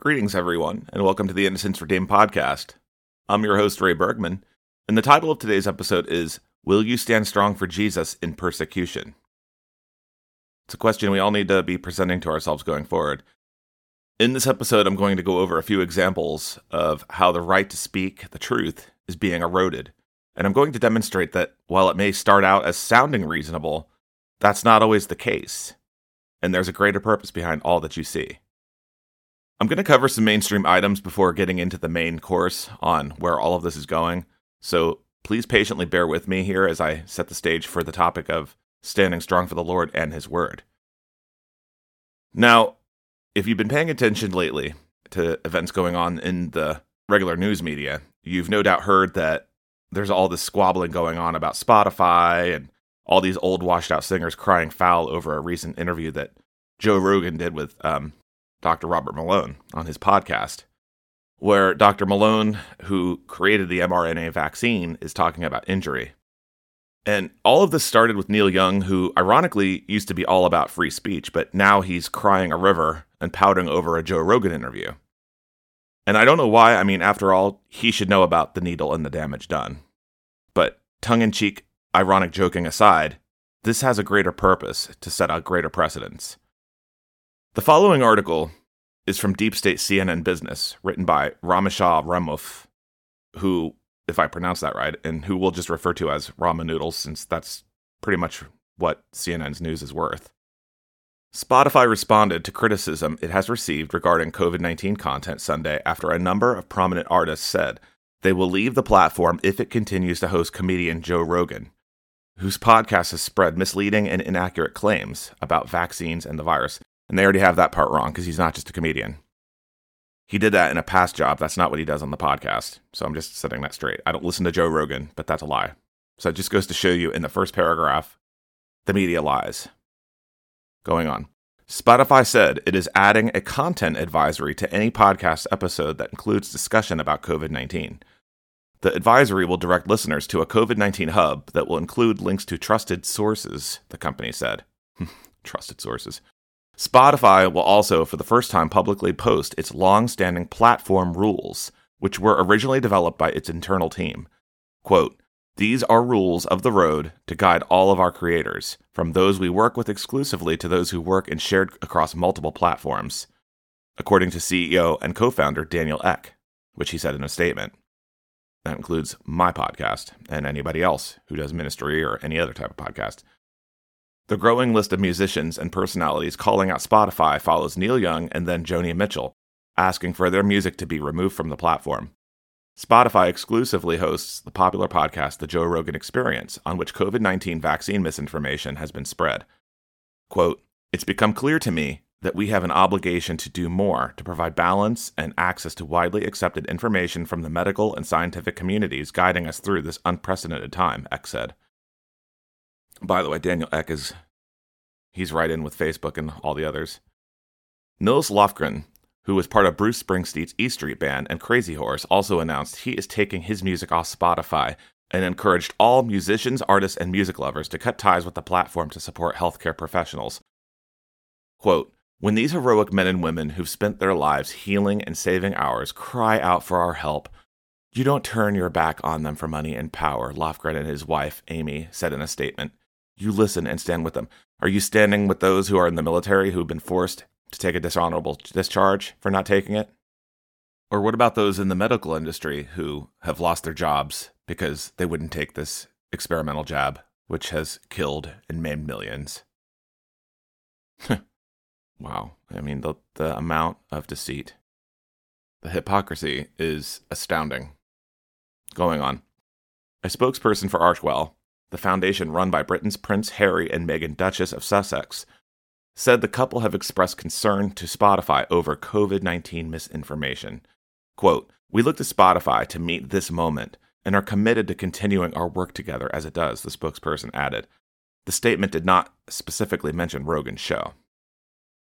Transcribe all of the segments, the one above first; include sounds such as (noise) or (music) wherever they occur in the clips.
Greetings, everyone, and welcome to the Innocence Redeemed podcast. I'm your host, Ray Bergman, and the title of today's episode is Will You Stand Strong for Jesus in Persecution? It's a question we all need to be presenting to ourselves going forward. In this episode, I'm going to go over a few examples of how the right to speak the truth is being eroded. And I'm going to demonstrate that while it may start out as sounding reasonable, that's not always the case. And there's a greater purpose behind all that you see. I'm going to cover some mainstream items before getting into the main course on where all of this is going. So please patiently bear with me here as I set the stage for the topic of standing strong for the Lord and His Word. Now, if you've been paying attention lately to events going on in the regular news media, you've no doubt heard that there's all this squabbling going on about Spotify and all these old washed out singers crying foul over a recent interview that Joe Rogan did with um, Dr. Robert Malone on his podcast, where Dr. Malone, who created the mRNA vaccine, is talking about injury. And all of this started with Neil Young, who ironically used to be all about free speech, but now he's crying a river and pouting over a Joe Rogan interview. And I don't know why, I mean, after all, he should know about the needle and the damage done. But tongue in cheek, ironic joking aside, this has a greater purpose to set a greater precedence. The following article is from Deep State CNN Business, written by Rameshwar Ramoth, who, if I pronounce that right, and who we'll just refer to as ramen noodles, since that's pretty much what CNN's news is worth. Spotify responded to criticism it has received regarding COVID 19 content Sunday after a number of prominent artists said they will leave the platform if it continues to host comedian Joe Rogan, whose podcast has spread misleading and inaccurate claims about vaccines and the virus and they already have that part wrong because he's not just a comedian. He did that in a past job. That's not what he does on the podcast. So I'm just setting that straight. I don't listen to Joe Rogan, but that's a lie. So it just goes to show you in the first paragraph, the media lies. Going on. Spotify said it is adding a content advisory to any podcast episode that includes discussion about COVID 19. The advisory will direct listeners to a COVID 19 hub that will include links to trusted sources, the company said. (laughs) trusted sources. Spotify will also, for the first time, publicly post its long standing platform rules, which were originally developed by its internal team. Quote, these are rules of the road to guide all of our creators, from those we work with exclusively to those who work and shared across multiple platforms, according to CEO and co founder Daniel Ek, which he said in a statement. That includes my podcast and anybody else who does ministry or any other type of podcast. The growing list of musicians and personalities calling out Spotify follows Neil Young and then Joni Mitchell, asking for their music to be removed from the platform. Spotify exclusively hosts the popular podcast The Joe Rogan Experience, on which COVID 19 vaccine misinformation has been spread. Quote, It's become clear to me that we have an obligation to do more to provide balance and access to widely accepted information from the medical and scientific communities guiding us through this unprecedented time, Ek said. By the way, Daniel Ek is he's right in with Facebook and all the others. Nils Lofgren, who was part of Bruce Springsteen's E Street Band and Crazy Horse, also announced he is taking his music off Spotify and encouraged all musicians, artists, and music lovers to cut ties with the platform to support healthcare professionals. Quote, when these heroic men and women who've spent their lives healing and saving ours cry out for our help, you don't turn your back on them for money and power, Lofgren and his wife, Amy, said in a statement you listen and stand with them. Are you standing with those who are in the military who've been forced to take a dishonorable discharge for not taking it? Or what about those in the medical industry who have lost their jobs because they wouldn't take this experimental jab, which has killed and maimed millions? (laughs) wow. I mean, the, the amount of deceit, the hypocrisy is astounding. Going on. A spokesperson for Archewell, the foundation run by Britain's Prince Harry and Meghan Duchess of Sussex, said the couple have expressed concern to Spotify over COVID 19 misinformation. Quote, We look to Spotify to meet this moment and are committed to continuing our work together as it does, the spokesperson added. The statement did not specifically mention Rogan's show.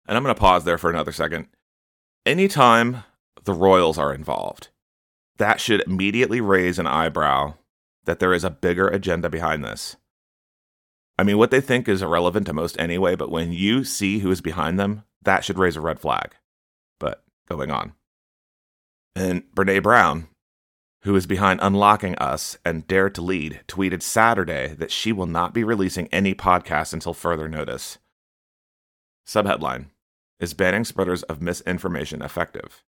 And I'm going to pause there for another second. Anytime the royals are involved, that should immediately raise an eyebrow that there is a bigger agenda behind this. I mean, what they think is irrelevant to most anyway, but when you see who is behind them, that should raise a red flag. But going on. And Brene Brown, who is behind Unlocking Us and Dare to Lead, tweeted Saturday that she will not be releasing any podcasts until further notice. Subheadline Is banning spreaders of misinformation effective?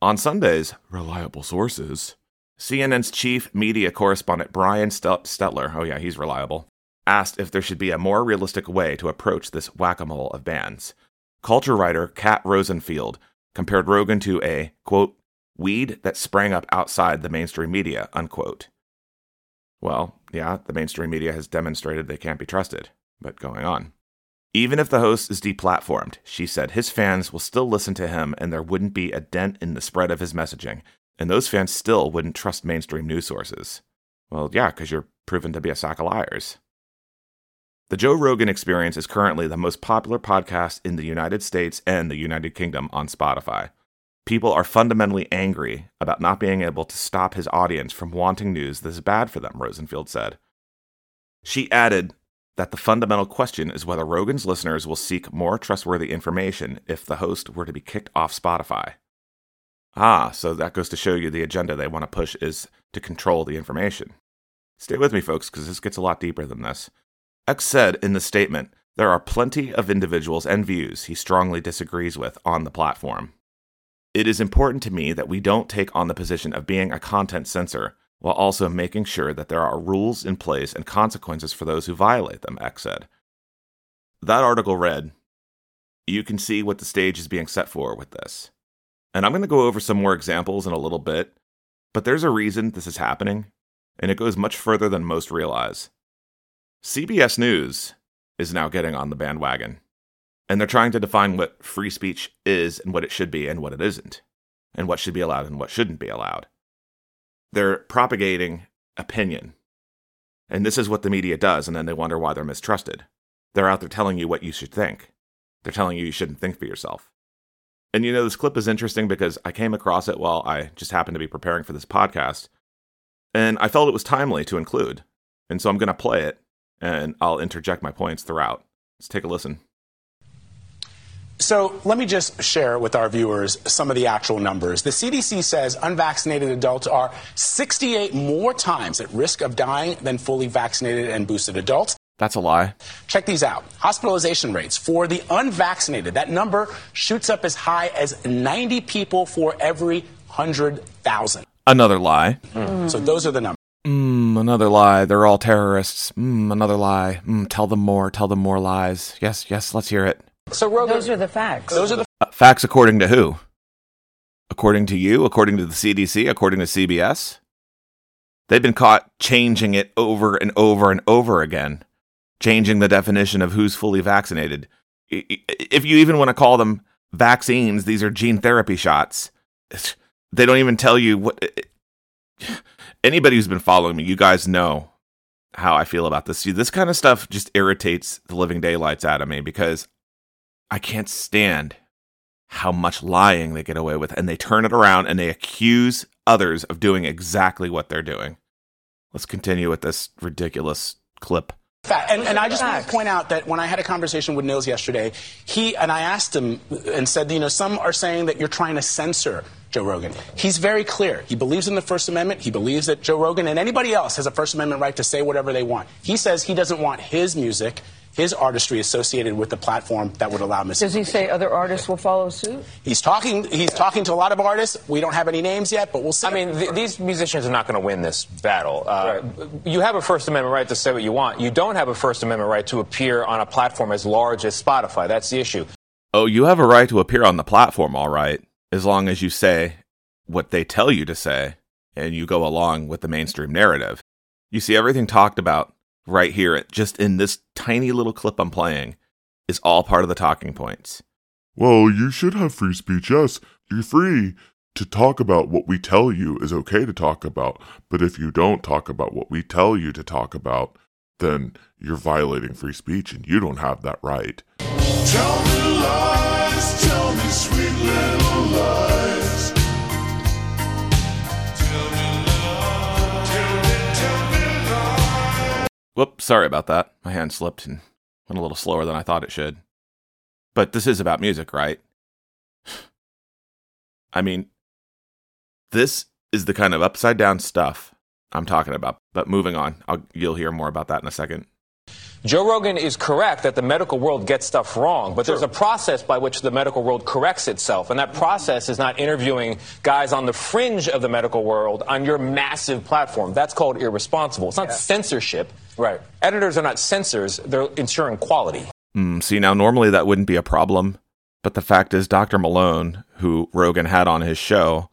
On Sundays, reliable sources, CNN's chief media correspondent Brian Stelter, oh yeah, he's reliable, asked if there should be a more realistic way to approach this whack a mole of bans. Culture writer Kat Rosenfield compared Rogan to a, quote, weed that sprang up outside the mainstream media, unquote. Well, yeah, the mainstream media has demonstrated they can't be trusted, but going on. Even if the host is deplatformed, she said his fans will still listen to him and there wouldn't be a dent in the spread of his messaging, and those fans still wouldn't trust mainstream news sources. Well, yeah, because you're proven to be a sack of liars. The Joe Rogan Experience is currently the most popular podcast in the United States and the United Kingdom on Spotify. People are fundamentally angry about not being able to stop his audience from wanting news that is bad for them, Rosenfield said. She added that the fundamental question is whether Rogan's listeners will seek more trustworthy information if the host were to be kicked off Spotify. Ah, so that goes to show you the agenda they want to push is to control the information. Stay with me, folks, because this gets a lot deeper than this. Ek said in the statement there are plenty of individuals and views he strongly disagrees with on the platform. It is important to me that we don't take on the position of being a content censor while also making sure that there are rules in place and consequences for those who violate them, Ek said. That article read You can see what the stage is being set for with this. And I'm going to go over some more examples in a little bit, but there's a reason this is happening, and it goes much further than most realize. CBS News is now getting on the bandwagon. And they're trying to define what free speech is and what it should be and what it isn't, and what should be allowed and what shouldn't be allowed. They're propagating opinion. And this is what the media does, and then they wonder why they're mistrusted. They're out there telling you what you should think. They're telling you you shouldn't think for yourself. And you know, this clip is interesting because I came across it while I just happened to be preparing for this podcast. And I felt it was timely to include. And so I'm going to play it and I'll interject my points throughout. Let's take a listen. So let me just share with our viewers some of the actual numbers. The CDC says unvaccinated adults are 68 more times at risk of dying than fully vaccinated and boosted adults. That's a lie. Check these out. Hospitalization rates for the unvaccinated, that number shoots up as high as 90 people for every 100,000. Another lie. Mm. So those are the numbers. Mm, another lie. They're all terrorists. Mm, another lie. Mm, tell them more. Tell them more lies. Yes, yes, let's hear it. So Rogan, those are the facts. Those are the uh, facts according to who? According to you? According to the CDC? According to CBS? They've been caught changing it over and over and over again, changing the definition of who's fully vaccinated. If you even want to call them vaccines, these are gene therapy shots. They don't even tell you what. Anybody who's been following me, you guys know how I feel about this. See, this kind of stuff just irritates the living daylights out of me because I can't stand how much lying they get away with. And they turn it around and they accuse others of doing exactly what they're doing. Let's continue with this ridiculous clip. And, and, I just want to point out that when I had a conversation with Nils yesterday, he and I asked him and said, you know, some are saying that you're trying to censor Joe Rogan. He's very clear. He believes in the First Amendment. He believes that Joe Rogan and anybody else has a First Amendment right to say whatever they want. He says he doesn't want his music his artistry associated with the platform that would allow Mr. Does he say other artists will follow suit? He's talking. He's talking to a lot of artists. We don't have any names yet, but we'll see. I mean, th- these musicians are not going to win this battle. Uh, right. You have a First Amendment right to say what you want. You don't have a First Amendment right to appear on a platform as large as Spotify. That's the issue. Oh, you have a right to appear on the platform, all right, as long as you say what they tell you to say and you go along with the mainstream narrative. You see, everything talked about right here, just in this tiny little clip I'm playing, is all part of the talking points. Well, you should have free speech, yes. You're free to talk about what we tell you is okay to talk about. But if you don't talk about what we tell you to talk about, then you're violating free speech and you don't have that right. Tell me lies, tell me sweet little lies. Whoops, sorry about that. My hand slipped and went a little slower than I thought it should. But this is about music, right? (sighs) I mean, This is the kind of upside down stuff I'm talking about. But moving on, I'll, you'll hear more about that in a second. Joe Rogan is correct that the medical world gets stuff wrong, but there's a process by which the medical world corrects itself. And that process is not interviewing guys on the fringe of the medical world on your massive platform. That's called irresponsible. It's not censorship. Right. Editors are not censors, they're ensuring quality. Mm, see, now normally that wouldn't be a problem, but the fact is, Dr. Malone, who Rogan had on his show,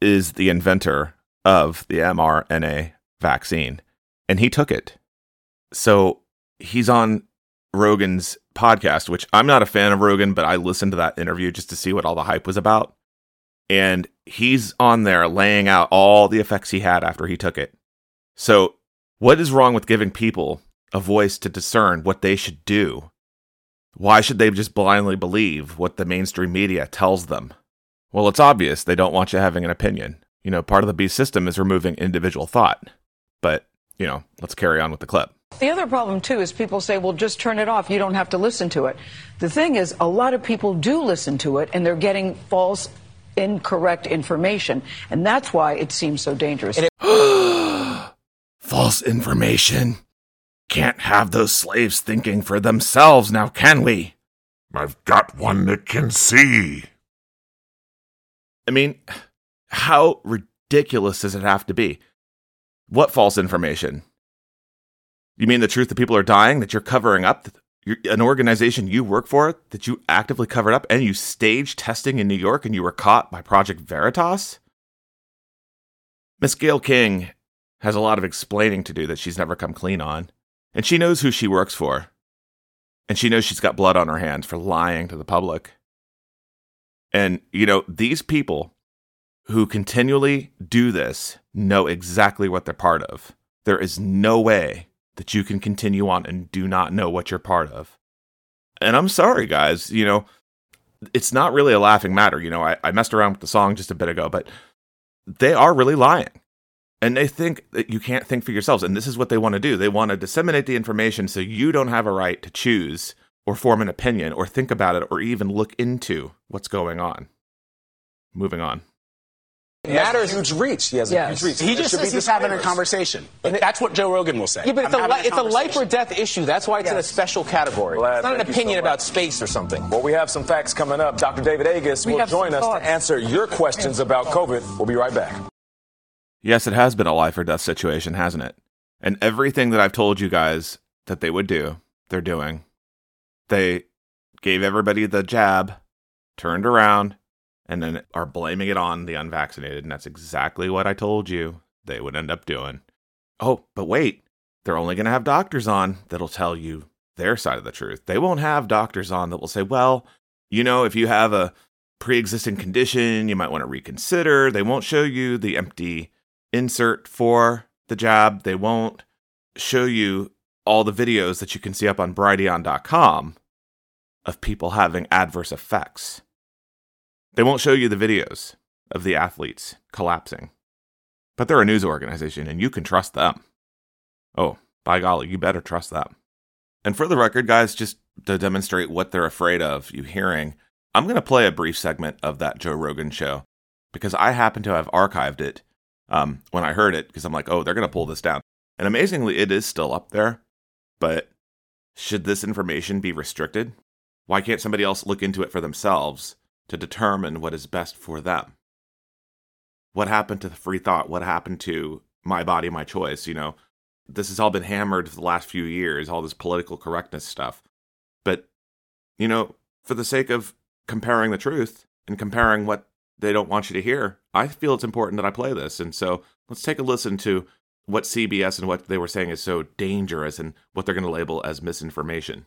is the inventor of the mRNA vaccine, and he took it. So he's on Rogan's podcast, which I'm not a fan of Rogan, but I listened to that interview just to see what all the hype was about. And he's on there laying out all the effects he had after he took it. So, what is wrong with giving people a voice to discern what they should do? Why should they just blindly believe what the mainstream media tells them? Well, it's obvious they don't want you having an opinion. You know, part of the beast system is removing individual thought. But, you know, let's carry on with the clip. The other problem, too, is people say, well, just turn it off. You don't have to listen to it. The thing is, a lot of people do listen to it, and they're getting false, incorrect information. And that's why it seems so dangerous. Information. Can't have those slaves thinking for themselves now, can we? I've got one that can see. I mean, how ridiculous does it have to be? What false information? You mean the truth that people are dying that you're covering up? You're, an organization you work for that you actively covered up and you staged testing in New York and you were caught by Project Veritas? Miss Gayle King has a lot of explaining to do that she's never come clean on. And she knows who she works for. And she knows she's got blood on her hands for lying to the public. And, you know, these people who continually do this know exactly what they're part of. There is no way that you can continue on and do not know what you're part of. And I'm sorry, guys, you know, it's not really a laughing matter. You know, I, I messed around with the song just a bit ago, but they are really lying. And they think that you can't think for yourselves. And this is what they want to do. They want to disseminate the information so you don't have a right to choose or form an opinion or think about it or even look into what's going on. Moving on. He matters. huge reach. He has a Yes. huge reach. He There just should says be he's having a disclaimers. conversation. That's what Joe Rogan will say. Yeah, but it's, I'm a, li- it's a life or death issue. That's why it's in a special category. Glad. It's not an Thank you so opinion much. about space or something. Well, we have some facts coming up. Dr. David Agus We will join us thoughts. to answer your questions about COVID. We'll be right back. Yes, it has been a life or death situation, hasn't it? And everything that I've told you guys that they would do, they're doing. They gave everybody the jab, turned around, and then are blaming it on the unvaccinated. And that's exactly what I told you they would end up doing. Oh, but wait, they're only going to have doctors on that'll tell you their side of the truth. They won't have doctors on that will say, well, you know, if you have a pre existing condition, you might want to reconsider. They won't show you the empty insert for the job. They won't show you all the videos that you can see up on Brighteon.com of people having adverse effects. They won't show you the videos of the athletes collapsing. But they're a news organization and you can trust them. Oh, by golly, you better trust them. And for the record, guys, just to demonstrate what they're afraid of you hearing, I'm going to play a brief segment of that Joe Rogan show because I happen to have archived it um, when I heard it because I'm like, oh, they're going to pull this down. And amazingly, it is still up there. But should this information be restricted? Why can't somebody else look into it for themselves to determine what is best for them? What happened to the free thought? What happened to my body, my choice? You know, this has all been hammered for the last few years, all this political correctness stuff. But, you know, for the sake of comparing the truth and comparing what they don't want you to hear, I feel it's important that I play this. And so let's take a listen to what CBS and what they were saying is so dangerous and what they're going to label as misinformation.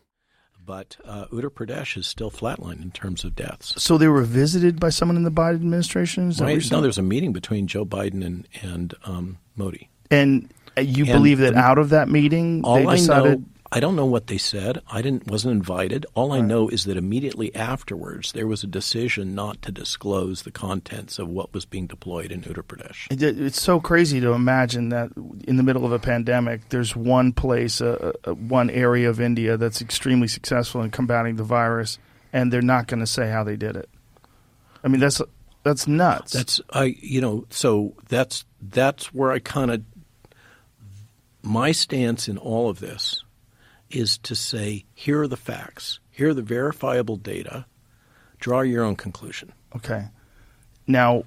But uh, Uttar Pradesh is still flatlined in terms of deaths. So they were visited by someone in the Biden administration. Is that what you're Right? No, saying? there's a meeting between Joe Biden and and um, Modi. and uh, you And believe that the- out of that meeting All they I decided. know, I don't know what they said. I didn't wasn't invited. All I know is that immediately afterwards there was a decision not to disclose the contents of what was being deployed in Uttar Pradesh. It- It's so crazy to imagine that in the middle of a pandemic, there's one place, uh, uh, one area of India that's extremely successful in combating the virus, and they're not going to say how they did it. I mean, that's that's nuts. That's I you know so that's that's where I kind of my stance in all of this is to say here are the facts, here are the verifiable data, draw your own conclusion. okay. Now,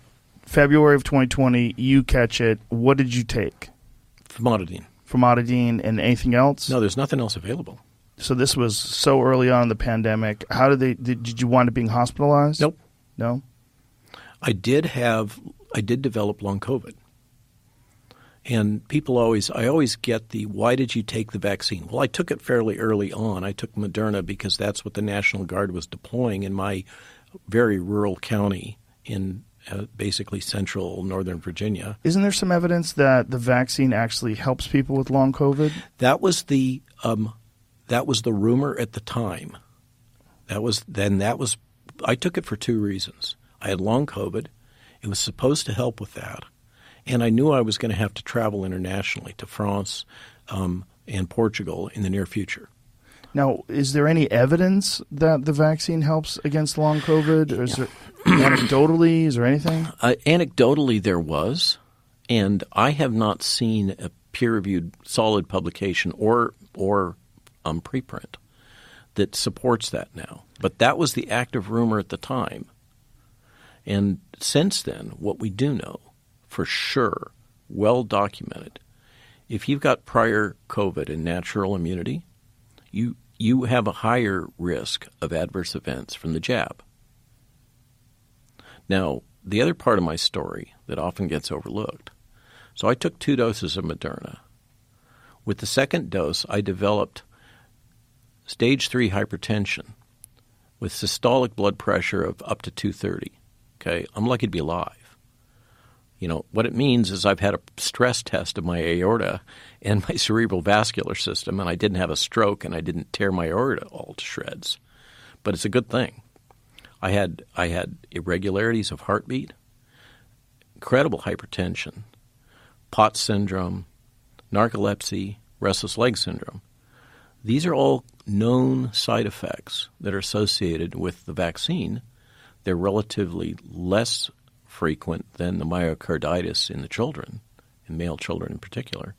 February of 2020, you catch it. What did you take? Famotidine. Famotidine and anything else? No, there's nothing else available. So this was so early on in the pandemic. How did they? Did, did you wind up being hospitalized? Nope. No. I did have I did develop long COVID. And people always I always get the why did you take the vaccine? Well, I took it fairly early on. I took Moderna because that's what the National Guard was deploying in my very rural county in uh, basically central northern Virginia. Isn't there some evidence that the vaccine actually helps people with long COVID? That was the um, that was the rumor at the time. That was then that was I took it for two reasons. I had long COVID. It was supposed to help with that, and I knew I was going to have to travel internationally to France um, and Portugal in the near future. Now, is there any evidence that the vaccine helps against long COVID? Or is there (clears throat) anecdotally? Is there anything? Uh, anecdotally, there was, and I have not seen a peer-reviewed solid publication or or um, preprint that supports that now. But that was the active rumor at the time. And since then, what we do know for sure, well documented, if you've got prior COVID and natural immunity, you you have a higher risk of adverse events from the jab. Now, the other part of my story that often gets overlooked. So I took two doses of Moderna. With the second dose, I developed stage 3 hypertension with systolic blood pressure of up to 230. Okay, I'm lucky to be alive. You know, what it means is I've had a stress test of my aorta and my (laughs) cerebral vascular system, and I didn't have a stroke and I didn't tear my aorta all to shreds. But it's a good thing. I had I had irregularities of heartbeat, incredible hypertension, POTS syndrome, narcolepsy, restless leg syndrome. These are all known side effects that are associated with the vaccine. They're relatively less frequent than the myocarditis in the children, in male children in particular,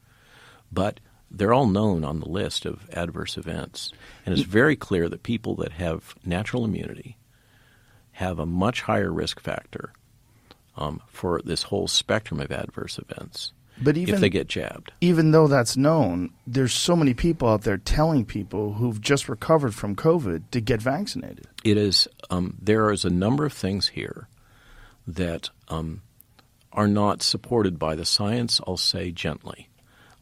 but they're all known on the list of adverse events. And it's very clear that people that have natural immunity have a much higher risk factor um, for this whole spectrum of adverse events But even if they get jabbed. even though that's known, there's so many people out there telling people who've just recovered from COVID to get vaccinated. It is um, there is a number of things here that um, are not supported by the science. I'll say gently.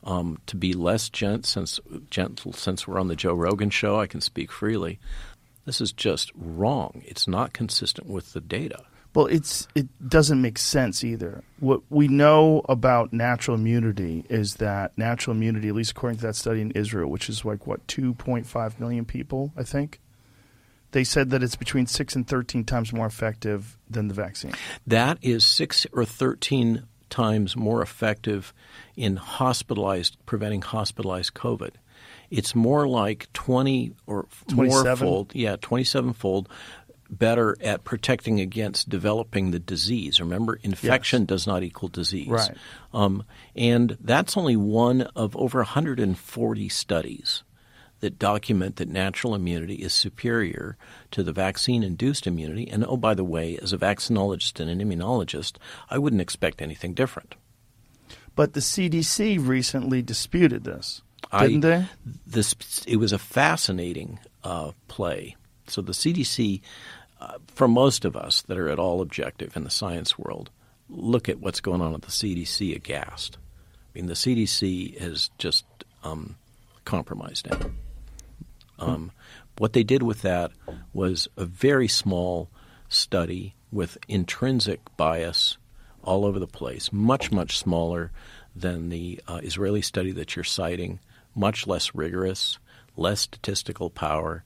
Um, to be less gent, since, gentle, since we're on the Joe Rogan show, I can speak freely. This is just wrong. It's not consistent with the data. Well, it's it doesn't make sense either. What we know about natural immunity is that natural immunity, at least according to that study in Israel, which is like what 2.5 million people, I think, they said that it's between six and 13 times more effective than the vaccine. That is six or 13 times more effective in hospitalized, preventing hospitalized COVID. It's more like 20 or 27? more fold, yeah, 27 fold better at protecting against developing the disease. Remember, infection does not equal disease. Right. Um, and that's only one of over 140 studies that document that natural immunity is superior to the vaccine induced immunity. And oh, by the way, as a vaccinologist and an immunologist, I wouldn't expect anything different. But the CDC recently disputed this, didn't they? This it was a fascinating uh, play. So the CDC, uh, for most of us that are at all objective in the science world, look at what's going on at the CDC aghast. I mean, the CDC is just um, compromised now. Um, what they did with that was a very small study with intrinsic bias all over the place, much, much smaller than the uh, Israeli study that you're citing, much less rigorous, less statistical power,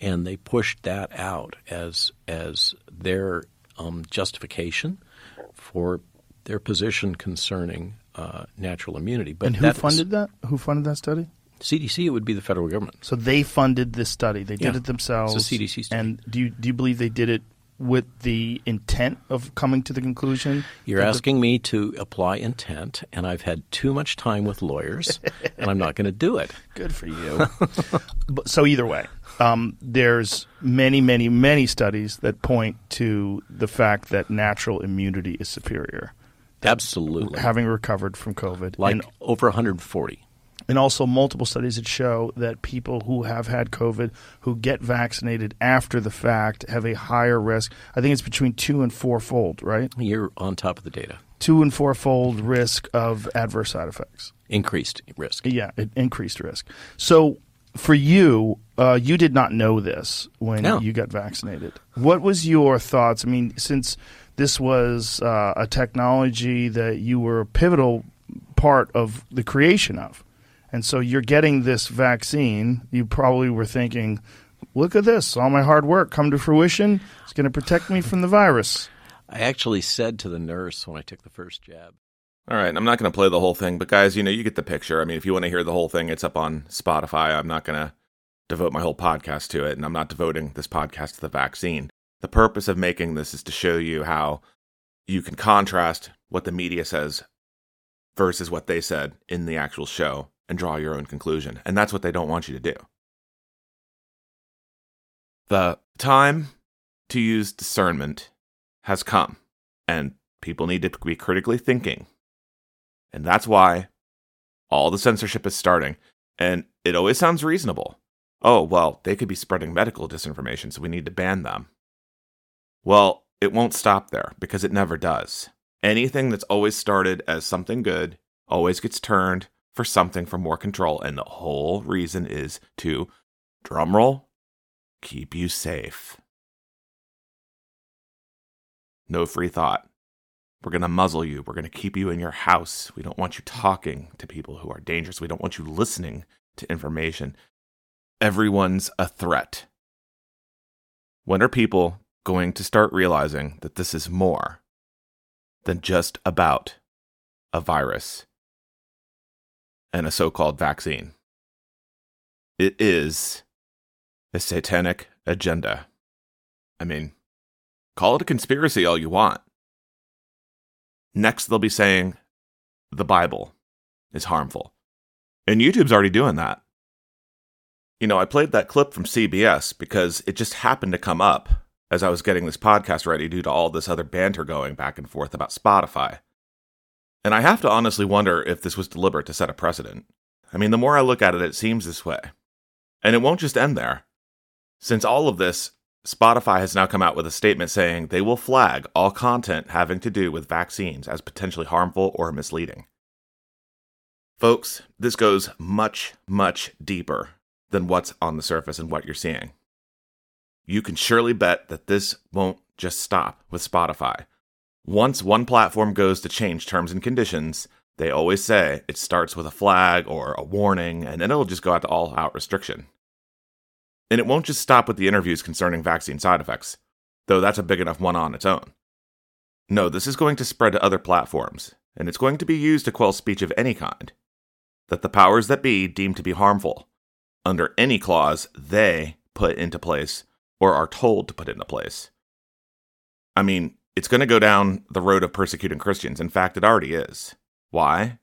and they pushed that out as as their um, justification for their position concerning uh, natural immunity. But and who funded that? Who funded that study? CDC? It would be the federal government. So they funded this study. They did Yeah. it themselves. It's a CDC study. And do you do you believe they did it with the intent of coming to the conclusion? You're asking me to apply intent, and I've had too much time with lawyers, (laughs) and I'm not going to do it. Good for you. (laughs) but, so either way, um, there's many, many, many studies that point to the fact that natural immunity is superior. Absolutely. Having recovered from COVID, like and, over 140 and also multiple studies that show that people who have had COVID who get vaccinated after the fact have a higher risk. I think it's between two and fourfold, right? You're on top of the data. Two and fourfold risk of adverse side effects. Increased risk. Yeah, increased risk. So for you, uh, you did not know this when no. you got vaccinated. What was your thoughts? I mean, since this was uh, a technology that you were a pivotal part of the creation of, and so you're getting this vaccine, you probably were thinking, "Look at this! All my hard work come to fruition. It's going to protect me from the virus." I actually said to the nurse when I took the first jab, all right, I'm not going to play the whole thing, but guys, you know, you get the picture. I mean, if you want to hear the whole thing, it's up on Spotify. I'm not going to devote my whole podcast to it, and I'm not devoting this podcast to the vaccine. The purpose of making this is to show you how you can contrast what the media says versus what they said in the actual show and draw your own conclusion. And that's what they don't want you to do. The time to use discernment has come, and people need to be critically thinking and that's why all the censorship is starting. And it always sounds reasonable. Oh, well, they could be spreading medical disinformation, so we need to ban them. Well, it won't stop there because it never does. Anything that's always started as something good always gets turned for something for more control. And the whole reason is to, drumroll, keep you safe. No free thought. We're going to muzzle you. We're going to keep you in your house. We don't want you talking to people who are dangerous. We don't want you listening to information. Everyone's a threat. When are people going to start realizing that this is more than just about a virus and a so called vaccine? It is a satanic agenda. I mean, call it a conspiracy all you want. Next, they'll be saying the Bible is harmful. And YouTube's already doing that. You know, I played that clip from CBS because it just happened to come up as I was getting this podcast ready due to all this other banter going back and forth about Spotify. And I have to honestly wonder if this was deliberate to set a precedent. I mean, the more I look at it, it seems this way. And it won't just end there. Since all of this Spotify has now come out with a statement saying they will flag all content having to do with vaccines as potentially harmful or misleading. Folks, this goes much, much deeper than what's on the surface and what you're seeing. You can surely bet that this won't just stop with Spotify. Once one platform goes to change terms and conditions, they always say it starts with a flag or a warning, and then it'll just go out to all out restriction. And it won't just stop with the interviews concerning vaccine side effects, though that's a big enough one on its own. No, this is going to spread to other platforms, and it's going to be used to quell speech of any kind that the powers that be deem to be harmful under any clause they put into place or are told to put into place. I mean, it's going to go down the road of persecuting Christians. In fact, it already is. Why?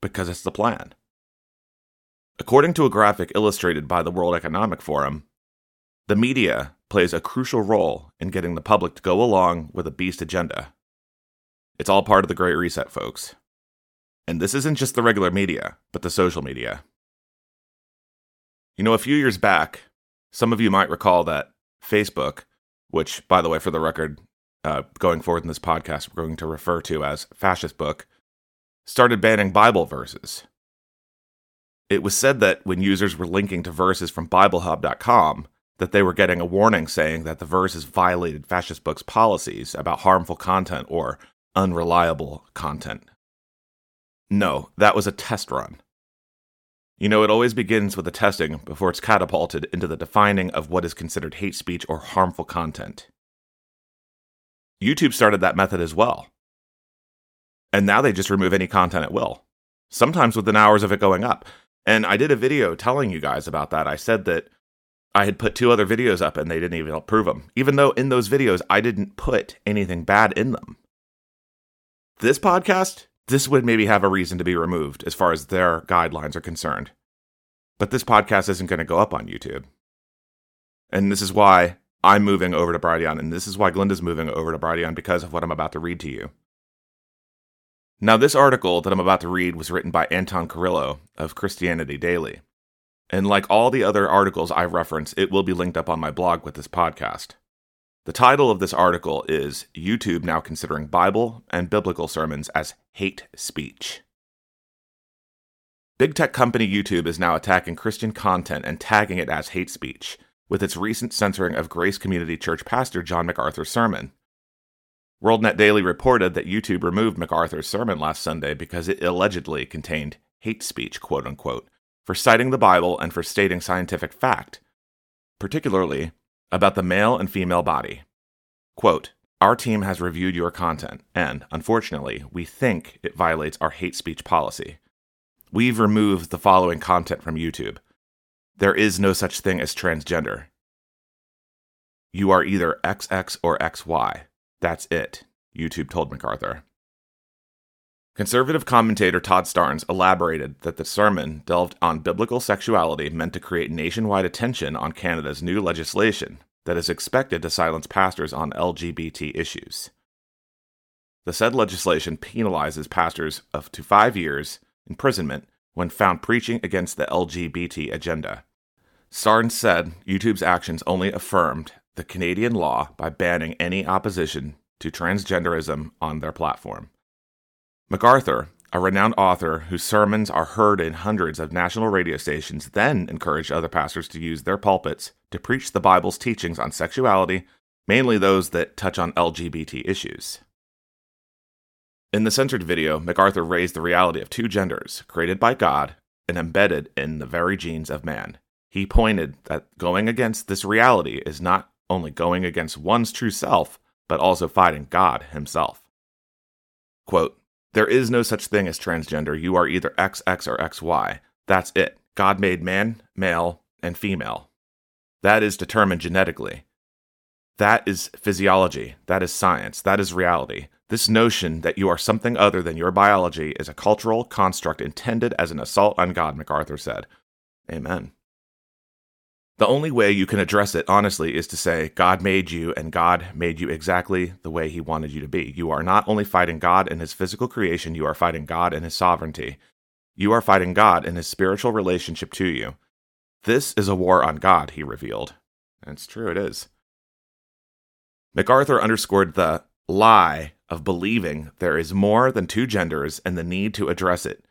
Because it's the plan. According to a graphic illustrated by the World Economic Forum, the media plays a crucial role in getting the public to go along with a beast agenda. It's all part of the Great Reset, folks. And this isn't just the regular media, but the social media. You know, a few years back, some of you might recall that Facebook, which, by the way, for the record, uh, going forward in this podcast, we're going to refer to as Fascist Book, started banning Bible verses. It was said that when users were linking to verses from BibleHub.com, that they were getting a warning saying that the verses violated Fascist Book's policies about harmful content or unreliable content. No, that was a test run. You know, it always begins with the testing before it's catapulted into the defining of what is considered hate speech or harmful content. YouTube started that method as well. And now they just remove any content at will, sometimes within hours of it going up. And I did a video telling you guys about that. I said that I had put two other videos up and they didn't even approve them, even though in those videos I didn't put anything bad in them. This podcast, this would maybe have a reason to be removed as far as their guidelines are concerned. But this podcast isn't going to go up on YouTube. And this is why I'm moving over to Brighteon, and this is why Glinda's moving over to Brighteon because of what I'm about to read to you. Now, this article that I'm about to read was written by Anton Carrillo of Christianity Daily. And like all the other articles I reference, it will be linked up on my blog with this podcast. The title of this article is YouTube Now Considering Bible and Biblical Sermons as Hate Speech. Big tech company YouTube is now attacking Christian content and tagging it as hate speech, with its recent censoring of Grace Community Church pastor John MacArthur's sermon. WorldNet Daily reported that YouTube removed MacArthur's sermon last Sunday because it allegedly contained hate speech, quote unquote, for citing the Bible and for stating scientific fact, particularly about the male and female body. Quote, Our team has reviewed your content, and, unfortunately, we think it violates our hate speech policy. We've removed the following content from YouTube. There is no such thing as transgender. You are either XX or XY. That's it, YouTube told MacArthur. Conservative commentator Todd Starnes elaborated that the sermon delved on biblical sexuality meant to create nationwide attention on Canada's new legislation that is expected to silence pastors on LGBT issues. The said legislation penalizes pastors up to five years imprisonment when found preaching against the LGBT agenda. Starnes said YouTube's actions only affirmed the Canadian law by banning any opposition to transgenderism on their platform. MacArthur, a renowned author whose sermons are heard in hundreds of national radio stations, then encouraged other pastors to use their pulpits to preach the Bible's teachings on sexuality, mainly those that touch on LGBT issues. In the censored video, MacArthur raised the reality of two genders, created by God and embedded in the very genes of man. He pointed that going against this reality is not only going against one's true self, but also fighting God himself. Quote, there is no such thing as transgender. You are either XX or XY. That's it. God made man, male, and female. That is determined genetically. That is physiology. That is science. That is reality. This notion that you are something other than your biology is a cultural construct intended as an assault on God, MacArthur said. Amen. The only way you can address it honestly is to say, God made you, and God made you exactly the way He wanted you to be. You are not only fighting God in His physical creation, you are fighting God in His sovereignty. You are fighting God in His spiritual relationship to you. This is a war on God, he revealed. And it's true, it is. MacArthur underscored the lie of believing there is more than two genders and the need to address it,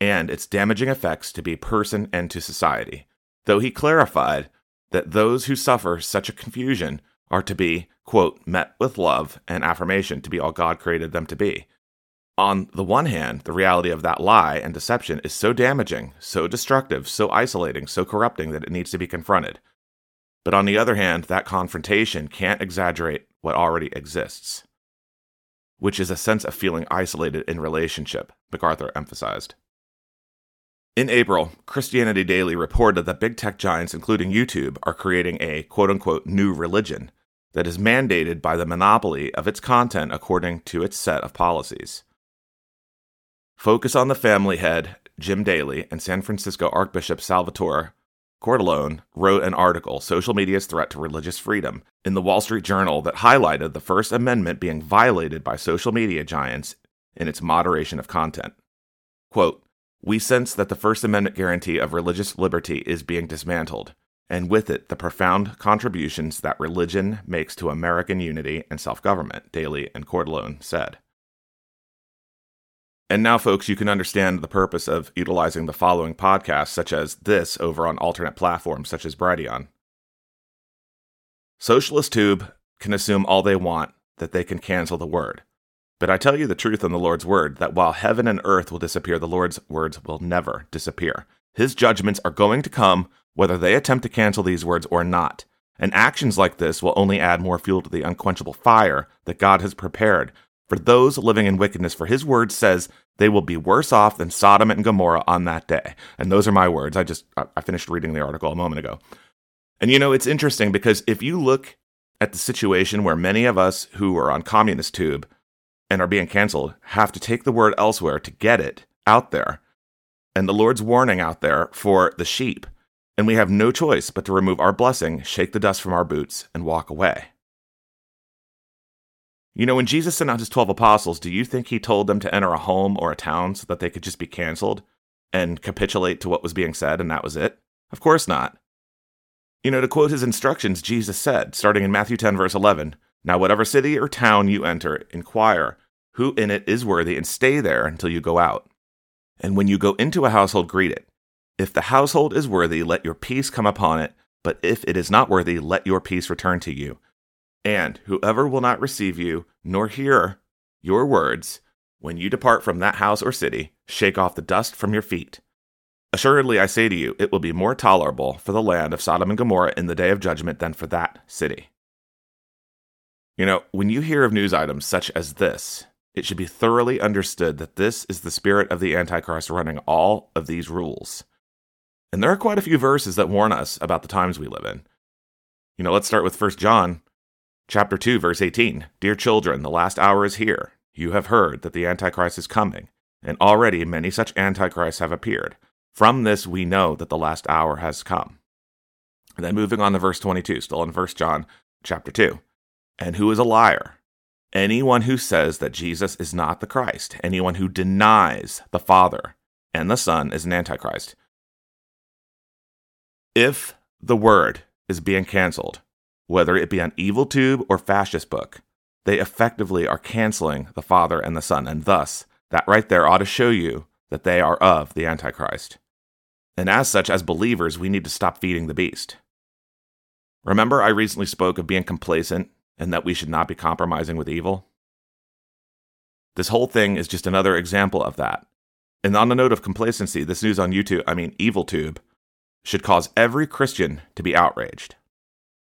and its damaging effects to be person and to society though he clarified that those who suffer such a confusion are to be, quote, met with love and affirmation to be all God created them to be. On the one hand, the reality of that lie and deception is so damaging, so destructive, so isolating, so corrupting that it needs to be confronted. But on the other hand, that confrontation can't exaggerate what already exists, which is a sense of feeling isolated in relationship, MacArthur emphasized. In April, Christianity Daily reported that big tech giants, including YouTube, are creating a quote unquote new religion that is mandated by the monopoly of its content according to its set of policies. Focus on the Family head, Jim Daly, and San Francisco Archbishop Salvatore Cordileone wrote an article, Social Media's Threat to Religious Freedom, in the Wall Street Journal that highlighted the First Amendment being violated by social media giants in its moderation of content. Quote, we sense that the First Amendment guarantee of religious liberty is being dismantled, and with it, the profound contributions that religion makes to American unity and self government, Daly and Cordileone said. And now, folks, you can understand the purpose of utilizing the following podcasts, such as this, over on alternate platforms such as Brighteon. Socialist Tube can assume all they want that they can cancel the word. But I tell you the truth in the Lord's word that while heaven and earth will disappear, the Lord's words will never disappear. His judgments are going to come whether they attempt to cancel these words or not. And actions like this will only add more fuel to the unquenchable fire that God has prepared for those living in wickedness. For his word says they will be worse off than Sodom and Gomorrah on that day. And those are my words. I just I finished reading the article a moment ago. And you know, it's interesting because if you look at the situation where many of us who are on communist tube and are being canceled have to take the word elsewhere to get it out there, and the Lord's warning out there for the sheep, and we have no choice but to remove our blessing, shake the dust from our boots, and walk away. You know, when Jesus sent out his 12 apostles, do you think he told them to enter a home or a town so that they could just be canceled and capitulate to what was being said and that was it? Of course not. You know, to quote his instructions, Jesus said, starting in Matthew 10, verse 11, Now, whatever city or town you enter, inquire who in it is worthy and stay there until you go out. And when you go into a household, greet it. If the household is worthy, let your peace come upon it, but if it is not worthy, let your peace return to you. And whoever will not receive you, nor hear your words, when you depart from that house or city, shake off the dust from your feet. Assuredly, I say to you, it will be more tolerable for the land of Sodom and Gomorrah in the day of judgment than for that city. You know, when you hear of news items such as this, it should be thoroughly understood that this is the spirit of the Antichrist running all of these rules. And there are quite a few verses that warn us about the times we live in. You know, let's start with 1 John chapter 2 verse 18. Dear children, the last hour is here. You have heard that the Antichrist is coming, and already many such antichrists have appeared. From this we know that the last hour has come. And then moving on to verse 22, still in 1 John chapter 2. And who is a liar? Anyone who says that Jesus is not the Christ, anyone who denies the Father and the Son is an antichrist. If the word is being canceled, whether it be on EvilTube or Fascist Book, they effectively are canceling the Father and the Son, and thus, that right there ought to show you that they are of the Antichrist. And as such, as believers, we need to stop feeding the beast. Remember, I recently spoke of being complacent and that we should not be compromising with evil? This whole thing is just another example of that. And on the note of complacency, this news on YouTube, I mean, EvilTube, should cause every Christian to be outraged.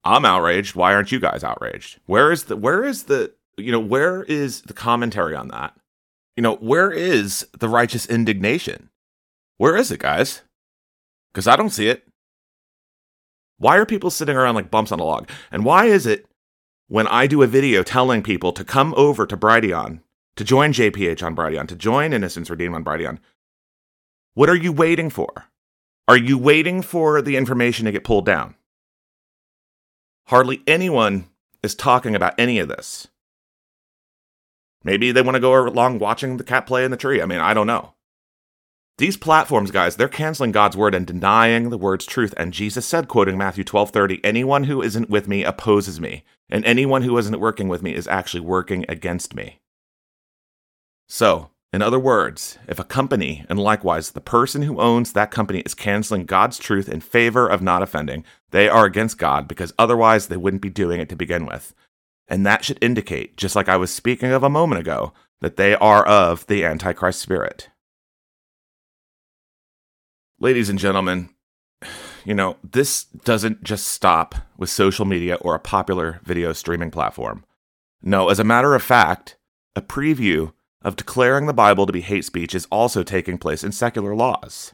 I'm outraged. Why aren't you guys outraged? Where is the, where is the, you know, where is the commentary on that? You know, where is the righteous indignation? Where is it, guys? Because I don't see it. Why are people sitting around like bumps on a log? And why is it when I do a video telling people to come over to Brighteon, to join JPH on Brighteon, to join Innocence Redeemed on Brighteon, what are you waiting for? Are you waiting for the information to get pulled down? Hardly anyone is talking about any of this. Maybe they want to go along watching the cat play in the tree. I mean, I don't know. These platforms, guys, they're canceling God's word and denying the word's truth. And Jesus said, quoting Matthew 12 30, anyone who isn't with me opposes me, and anyone who isn't working with me is actually working against me. So, in other words, if a company, and likewise the person who owns that company, is canceling God's truth in favor of not offending, they are against God because otherwise they wouldn't be doing it to begin with. And that should indicate, just like I was speaking of a moment ago, that they are of the Antichrist spirit. Ladies and gentlemen, you know, this doesn't just stop with social media or a popular video streaming platform. No, as a matter of fact, a preview of declaring the Bible to be hate speech is also taking place in secular laws.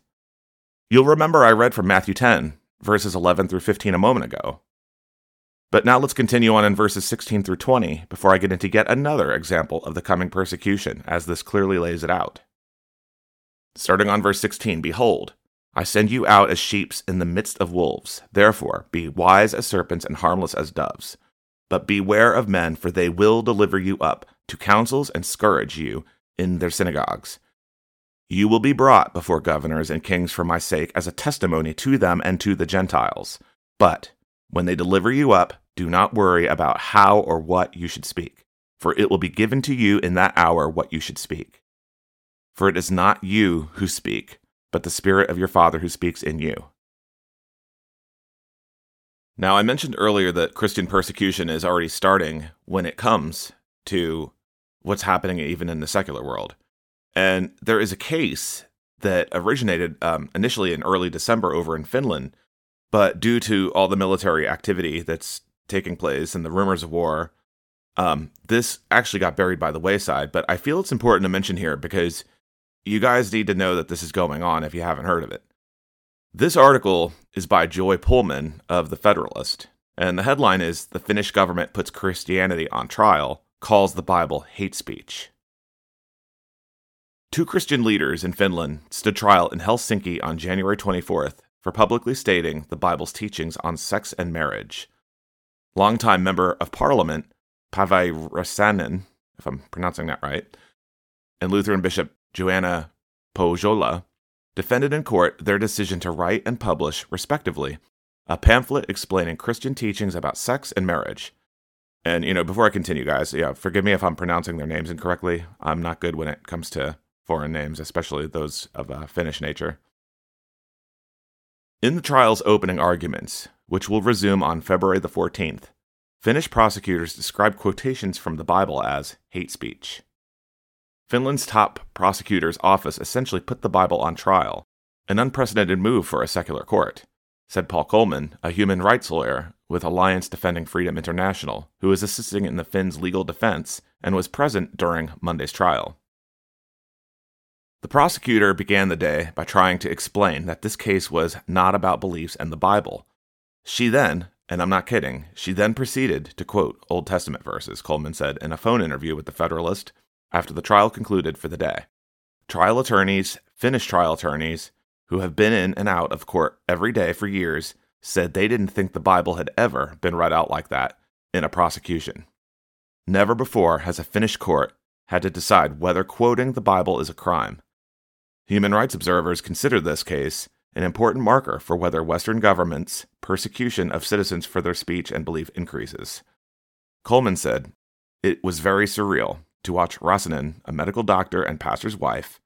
You'll remember I read from Matthew 10, verses 11 through 15 a moment ago. But now let's continue on in verses 16 through 20 before I get into yet another example of the coming persecution, as this clearly lays it out. Starting on verse 16 Behold, I send you out as sheep in the midst of wolves. Therefore, be wise as serpents and harmless as doves. But beware of men, for they will deliver you up to councils and scourge you in their synagogues. You will be brought before governors and kings for my sake as a testimony to them and to the Gentiles. But when they deliver you up, do not worry about how or what you should speak, for it will be given to you in that hour what you should speak. For it is not you who speak but the Spirit of your Father who speaks in you. Now, I mentioned earlier that Christian persecution is already starting when it comes to what's happening even in the secular world. And there is a case that originated um, initially in early December over in Finland, but due to all the military activity that's taking place and the rumors of war, um, this actually got buried by the wayside. But I feel it's important to mention here because you guys need to know that this is going on if you haven't heard of it. This article is by Joy Pullman of The Federalist, and the headline is The Finnish government puts Christianity on trial, calls the Bible hate speech. Two Christian leaders in Finland stood trial in Helsinki on January 24th for publicly stating the Bible's teachings on sex and marriage. Longtime member of parliament Päivi Räsänen, if I'm pronouncing that right, and Lutheran Bishop Joanna Pohjola defended in court their decision to write and publish, respectively, a pamphlet explaining Christian teachings about sex and marriage. And, you know, before I continue, guys, yeah, forgive me if I'm pronouncing their names incorrectly. I'm not good when it comes to foreign names, especially those of a Finnish nature. In the trial's opening arguments, which will resume on February the 14th, Finnish prosecutors describe quotations from the Bible as hate speech. Finland's top prosecutor's office essentially put the Bible on trial, an unprecedented move for a secular court, said Paul Coleman, a human rights lawyer with Alliance Defending Freedom International, who was assisting in the Finns' legal defense and was present during Monday's trial. The prosecutor began the day by trying to explain that this case was not about beliefs and the Bible. She then, and I'm not kidding, she then proceeded to quote Old Testament verses, Coleman said in a phone interview with the Federalist after the trial concluded for the day. Trial attorneys, Finnish trial attorneys, who have been in and out of court every day for years, said they didn't think the Bible had ever been read out like that in a prosecution. Never before has a Finnish court had to decide whether quoting the Bible is a crime. Human rights observers consider this case an important marker for whether Western governments' persecution of citizens for their speech and belief increases. Coleman said, It was very surreal to watch Räsänen, a medical doctor and pastor's wife,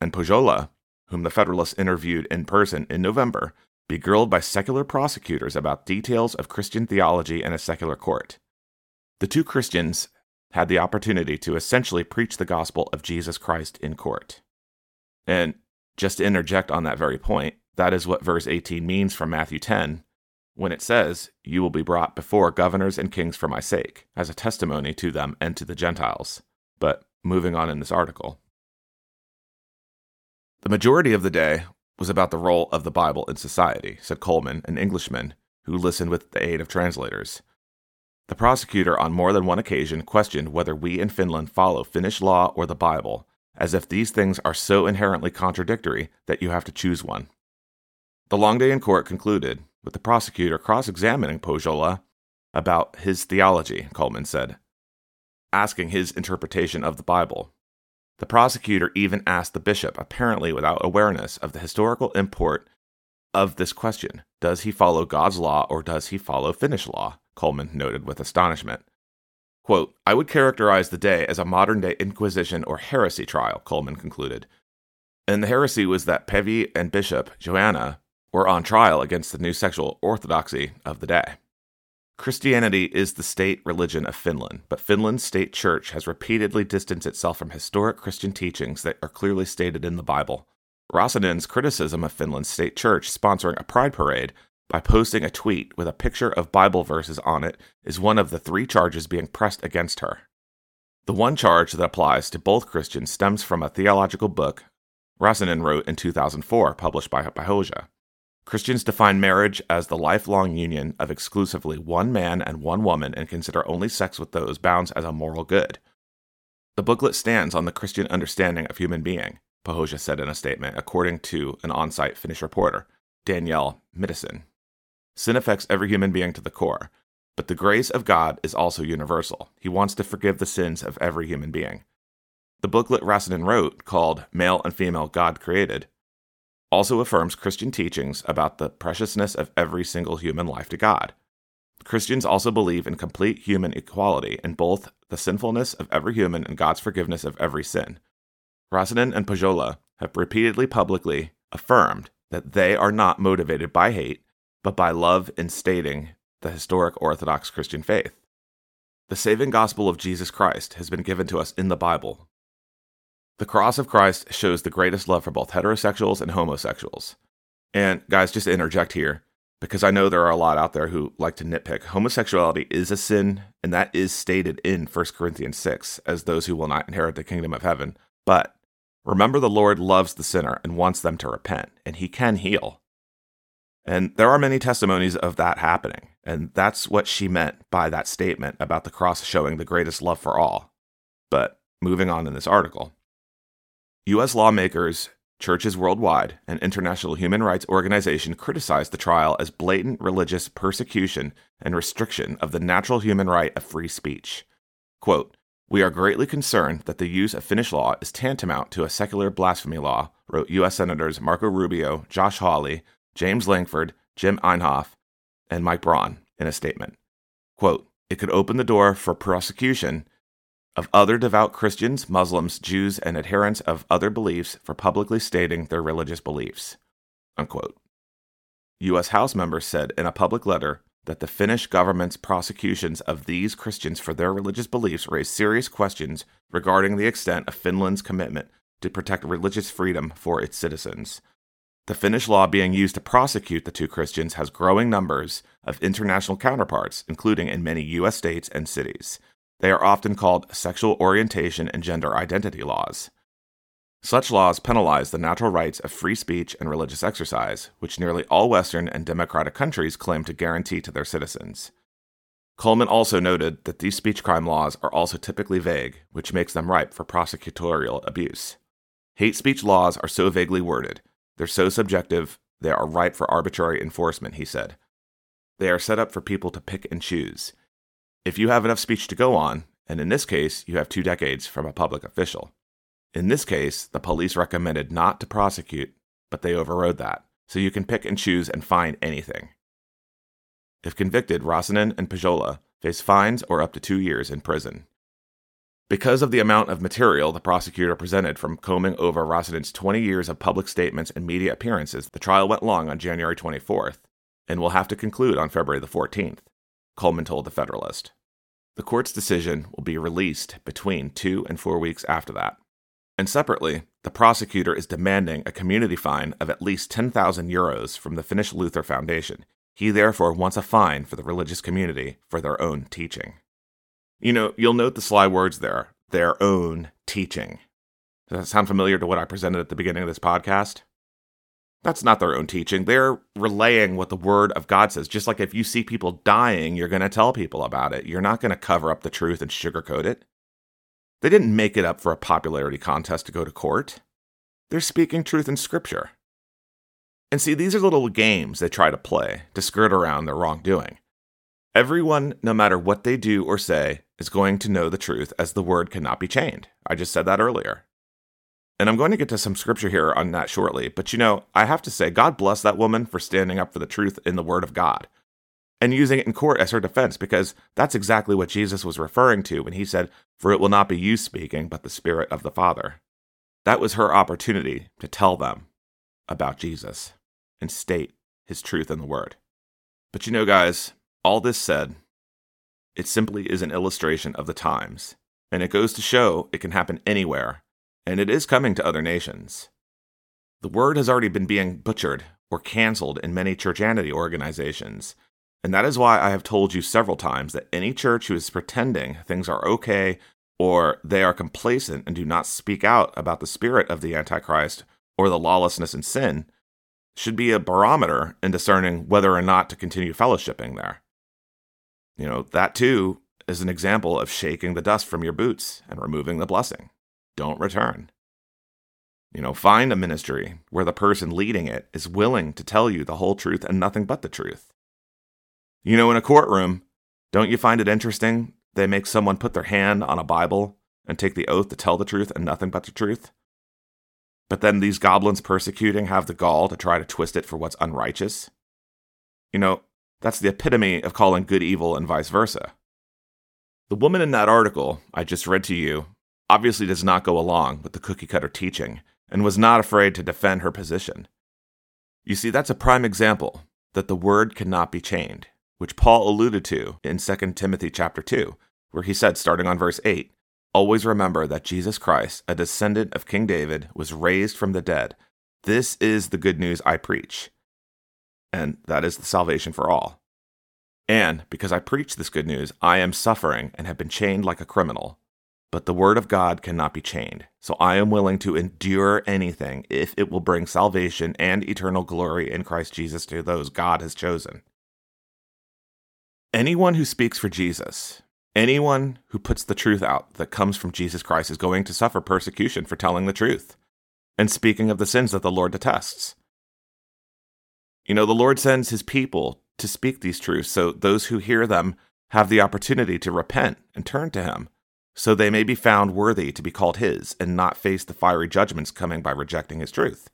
and Pohjola, whom the Federalists interviewed in person in November, be grilled by secular prosecutors about details of Christian theology in a secular court. The two Christians had the opportunity to essentially preach the gospel of Jesus Christ in court. And just to interject on that very point, that is what verse 18 means from Matthew 10 when it says, You will be brought before governors and kings for my sake, as a testimony to them and to the Gentiles. But moving on in this article. The majority of the day was about the role of the Bible in society, said Coleman, an Englishman who listened with the aid of translators. The prosecutor, on more than one occasion, questioned whether we in Finland follow Finnish law or the Bible, as if these things are so inherently contradictory that you have to choose one. The long day in court concluded with the prosecutor cross examining Pohjola about his theology, Coleman said, asking his interpretation of the Bible. The prosecutor even asked the bishop, apparently without awareness of the historical import of this question Does he follow God's law or does he follow Finnish law? Coleman noted with astonishment. Quote, I would characterize the day as a modern day Inquisition or heresy trial, Coleman concluded. And the heresy was that Päivi and Bishop Joanna were on trial against the new sexual orthodoxy of the day. Christianity is the state religion of Finland, but Finland's state church has repeatedly distanced itself from historic Christian teachings that are clearly stated in the Bible. Räsänen's criticism of Finland's state church sponsoring a pride parade by posting a tweet with a picture of Bible verses on it is one of the three charges being pressed against her. The one charge that applies to both Christians stems from a theological book Räsänen wrote in 2004, published by Pohjola. Christians define marriage as the lifelong union of exclusively one man and one woman and consider only sex with those bounds as a moral good. The booklet stands on the Christian understanding of human being, Pohjola said in a statement, according to an on site Finnish reporter, Danielle Middison. Sin affects every human being to the core, but the grace of God is also universal. He wants to forgive the sins of every human being. The booklet Räsänen wrote, called Male and Female God Created, also affirms Christian teachings about the preciousness of every single human life to God. Christians also believe in complete human equality in both the sinfulness of every human and God's forgiveness of every sin. Räsänen and Pohjola have repeatedly publicly affirmed that they are not motivated by hate, but by love in stating the historic Orthodox Christian faith. The saving gospel of Jesus Christ has been given to us in the Bible, the cross of Christ shows the greatest love for both heterosexuals and homosexuals. And guys, just to interject here, because I know there are a lot out there who like to nitpick, homosexuality is a sin, and that is stated in 1 Corinthians 6 as those who will not inherit the kingdom of heaven. But remember, the Lord loves the sinner and wants them to repent, and he can heal. And there are many testimonies of that happening. And that's what she meant by that statement about the cross showing the greatest love for all. But moving on in this article U.S. lawmakers, churches worldwide, and international human rights organizations criticized the trial as blatant religious persecution and restriction of the natural human right of free speech. Quote, we are greatly concerned that the use of Finnish law is tantamount to a secular blasphemy law, wrote U.S. Senators Marco Rubio, Josh Hawley, James Lankford, Jim Inhofe, and Mike Braun in a statement. Quote, it could open the door for prosecution of other devout Christians, Muslims, Jews, and adherents of other beliefs for publicly stating their religious beliefs. Unquote. U.S. House members said in a public letter that the Finnish government's prosecutions of these Christians for their religious beliefs raise serious questions regarding the extent of Finland's commitment to protect religious freedom for its citizens. The Finnish law being used to prosecute the two Christians has growing numbers of international counterparts, including in many U.S. states and cities. They are often called sexual orientation and gender identity laws. Such laws penalize the natural rights of free speech and religious exercise, which nearly all Western and democratic countries claim to guarantee to their citizens. Coleman also noted that these speech crime laws are also typically vague, which makes them ripe for prosecutorial abuse. Hate speech laws are so vaguely worded, they're so subjective, they are ripe for arbitrary enforcement, he said. They are set up for people to pick and choose. If you have enough speech to go on, and in this case, you have two decades from a public official, in this case, the police recommended not to prosecute, but they overrode that, so you can pick and choose and fine anything. If convicted, Räsänen and Pohjola face fines or up to two years in prison. Because of the amount of material the prosecutor presented from combing over Räsänen's 20 years of public statements and media appearances, the trial went long on January 24th and will have to conclude on February the 14th, Coleman told the Federalist. The court's decision will be released between two and four weeks after that. And separately, the prosecutor is demanding a community fine of at least 10,000 euros from the Finnish Luther Foundation. He therefore wants a fine for the religious community for their own teaching. You know, you'll note the sly words there their own teaching. Does that sound familiar to what I presented at the beginning of this podcast? That's not their own teaching. They're relaying what the Word of God says. Just like if you see people dying, you're going to tell people about it. You're not going to cover up the truth and sugarcoat it. They didn't make it up for a popularity contest to go to court. They're speaking truth in Scripture. And see, these are little games they try to play to skirt around their wrongdoing. Everyone, no matter what they do or say, is going to know the truth as the word cannot be chained. I just said that earlier. And I'm going to get to some scripture here on that shortly, but you know, I have to say, God bless that woman for standing up for the truth in the word of God and using it in court as her defense because that's exactly what Jesus was referring to when he said, For it will not be you speaking, but the Spirit of the Father. That was her opportunity to tell them about Jesus and state his truth in the Word. But you know, guys, all this said, it simply is an illustration of the times, and it goes to show it can happen anywhere, and it is coming to other nations. The Word has already been being butchered or canceled in many churchianity organizations and that is why I have told you several times that any church who is pretending things are okay or they are complacent and do not speak out about the spirit of the Antichrist or the lawlessness and sin should be a barometer in discerning whether or not to continue fellowshipping there. You know, that too is an example of shaking the dust from your boots and removing the blessing. Don't return. You know, find a ministry where the person leading it is willing to tell you the whole truth and nothing but the truth. You know, in a courtroom, don't you find it interesting they make someone put their hand on a Bible and take the oath to tell the truth and nothing but the truth? But then these goblins persecuting have the gall to try to twist it for what's unrighteous? You know, that's the epitome of calling good evil and vice versa. The woman in that article I just read to you obviously does not go along with the cookie cutter teaching and was not afraid to defend her position. You see, that's a prime example that the word cannot be chained which Paul alluded to in 2 Timothy chapter 2, where he said starting on verse 8, "Always remember that Jesus Christ, a descendant of King David, was raised from the dead. This is the good news I preach." And that is the salvation for all. And because I preach this good news, I am suffering and have been chained like a criminal. But the word of God cannot be chained. So I am willing to endure anything if it will bring salvation and eternal glory in Christ Jesus to those God has chosen. Anyone who speaks for Jesus, anyone who puts the truth out that comes from Jesus Christ is going to suffer persecution for telling the truth and speaking of the sins that the Lord detests. You know, the Lord sends his people to speak these truths so those who hear them have the opportunity to repent and turn to him so they may be found worthy to be called his and not face the fiery judgments coming by rejecting his truth.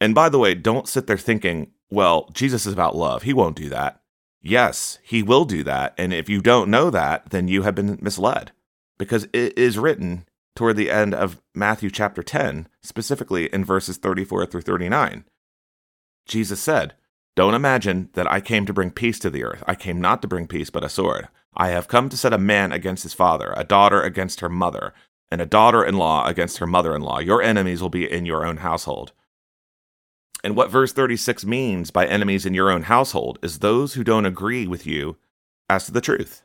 And by the way, don't sit there thinking, well, Jesus is about love. He won't do that. Yes, he will do that. And if you don't know that, then you have been misled because it is written toward the end of Matthew chapter 10, specifically in verses 34 through 39. Jesus said, Don't imagine that I came to bring peace to the earth. I came not to bring peace, but a sword. I have come to set a man against his father, a daughter against her mother, and a daughter in law against her mother in law. Your enemies will be in your own household. And what verse 36 means by enemies in your own household is those who don't agree with you as to the truth.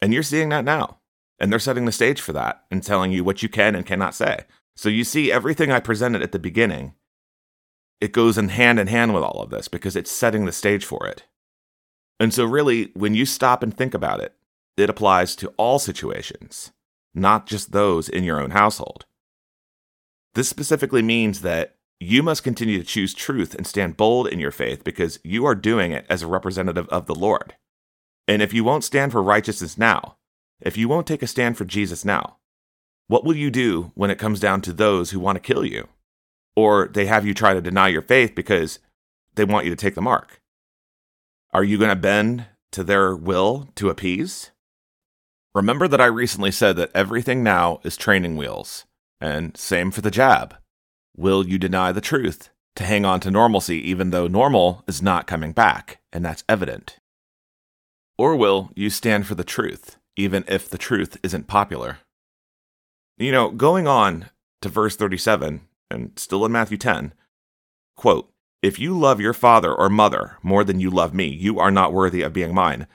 And you're seeing that now. And they're setting the stage for that and telling you what you can and cannot say. So you see everything I presented at the beginning, it goes in hand in hand with all of this because it's setting the stage for it. And so, really, when you stop and think about it, it applies to all situations, not just those in your own household. This specifically means that you must continue to choose truth and stand bold in your faith because you are doing it as a representative of the Lord. And if you won't stand for righteousness now, if you won't take a stand for Jesus now, what will you do when it comes down to those who want to kill you? Or they have you try to deny your faith because they want you to take the mark? Are you going to bend to their will to appease? Remember that I recently said that everything now is training wheels, and same for the jab. Will you deny the truth to hang on to normalcy even though normal is not coming back, and that's evident? Or will you stand for the truth, even if the truth isn't popular? You know, going on to verse 37, and still in Matthew 10, quote, If you love your father or mother more than you love me, you are not worthy of being mine.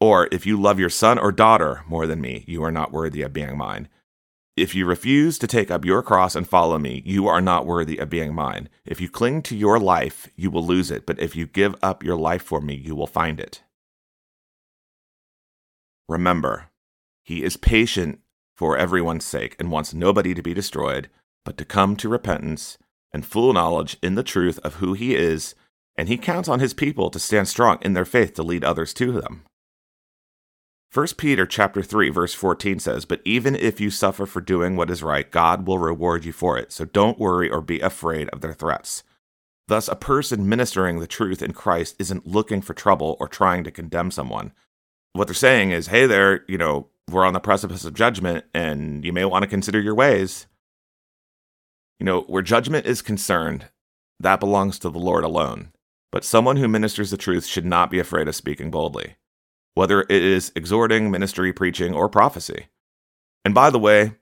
Or if you love your son or daughter more than me, you are not worthy of being mine. If you refuse to take up your cross and follow me, you are not worthy of being mine. If you cling to your life, you will lose it, but if you give up your life for me, you will find it. Remember, he is patient for everyone's sake and wants nobody to be destroyed, but to come to repentance and full knowledge in the truth of who he is, and he counts on his people to stand strong in their faith to lead others to them. 1 Peter chapter 3 verse 14 says, "But even if you suffer for doing what is right, God will reward you for it. So don't worry or be afraid of their threats." Thus, a person ministering the truth in Christ isn't looking for trouble or trying to condemn someone. What they're saying is, "Hey there, you know, we're on the precipice of judgment and you may want to consider your ways." You know, where judgment is concerned, that belongs to the Lord alone. But someone who ministers the truth should not be afraid of speaking boldly whether it is exhorting, ministry, preaching, or prophecy. And by the way,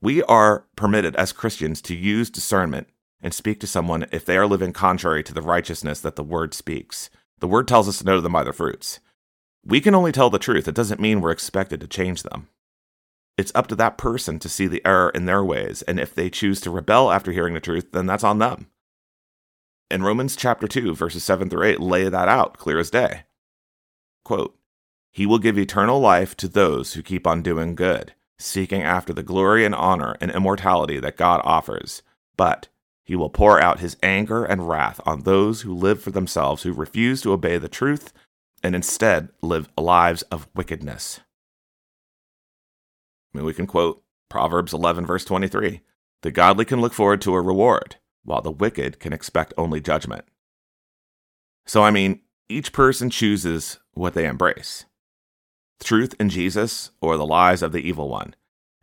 we are permitted as Christians to use discernment and speak to someone if they are living contrary to the righteousness that the word speaks. The word tells us to know them by their fruits. We can only tell the truth. It doesn't mean we're expected to change them. It's up to that person to see the error in their ways, and if they choose to rebel after hearing the truth, then that's on them. In Romans chapter 2, verses 7 through 8, lay that out clear as day. Quote, he will give eternal life to those who keep on doing good, seeking after the glory and honor and immortality that God offers. But he will pour out his anger and wrath on those who live for themselves, who refuse to obey the truth and instead live lives of wickedness. I mean, we can quote Proverbs 11, verse 23 The godly can look forward to a reward, while the wicked can expect only judgment. So, I mean, each person chooses what they embrace truth in Jesus or the lies of the evil one.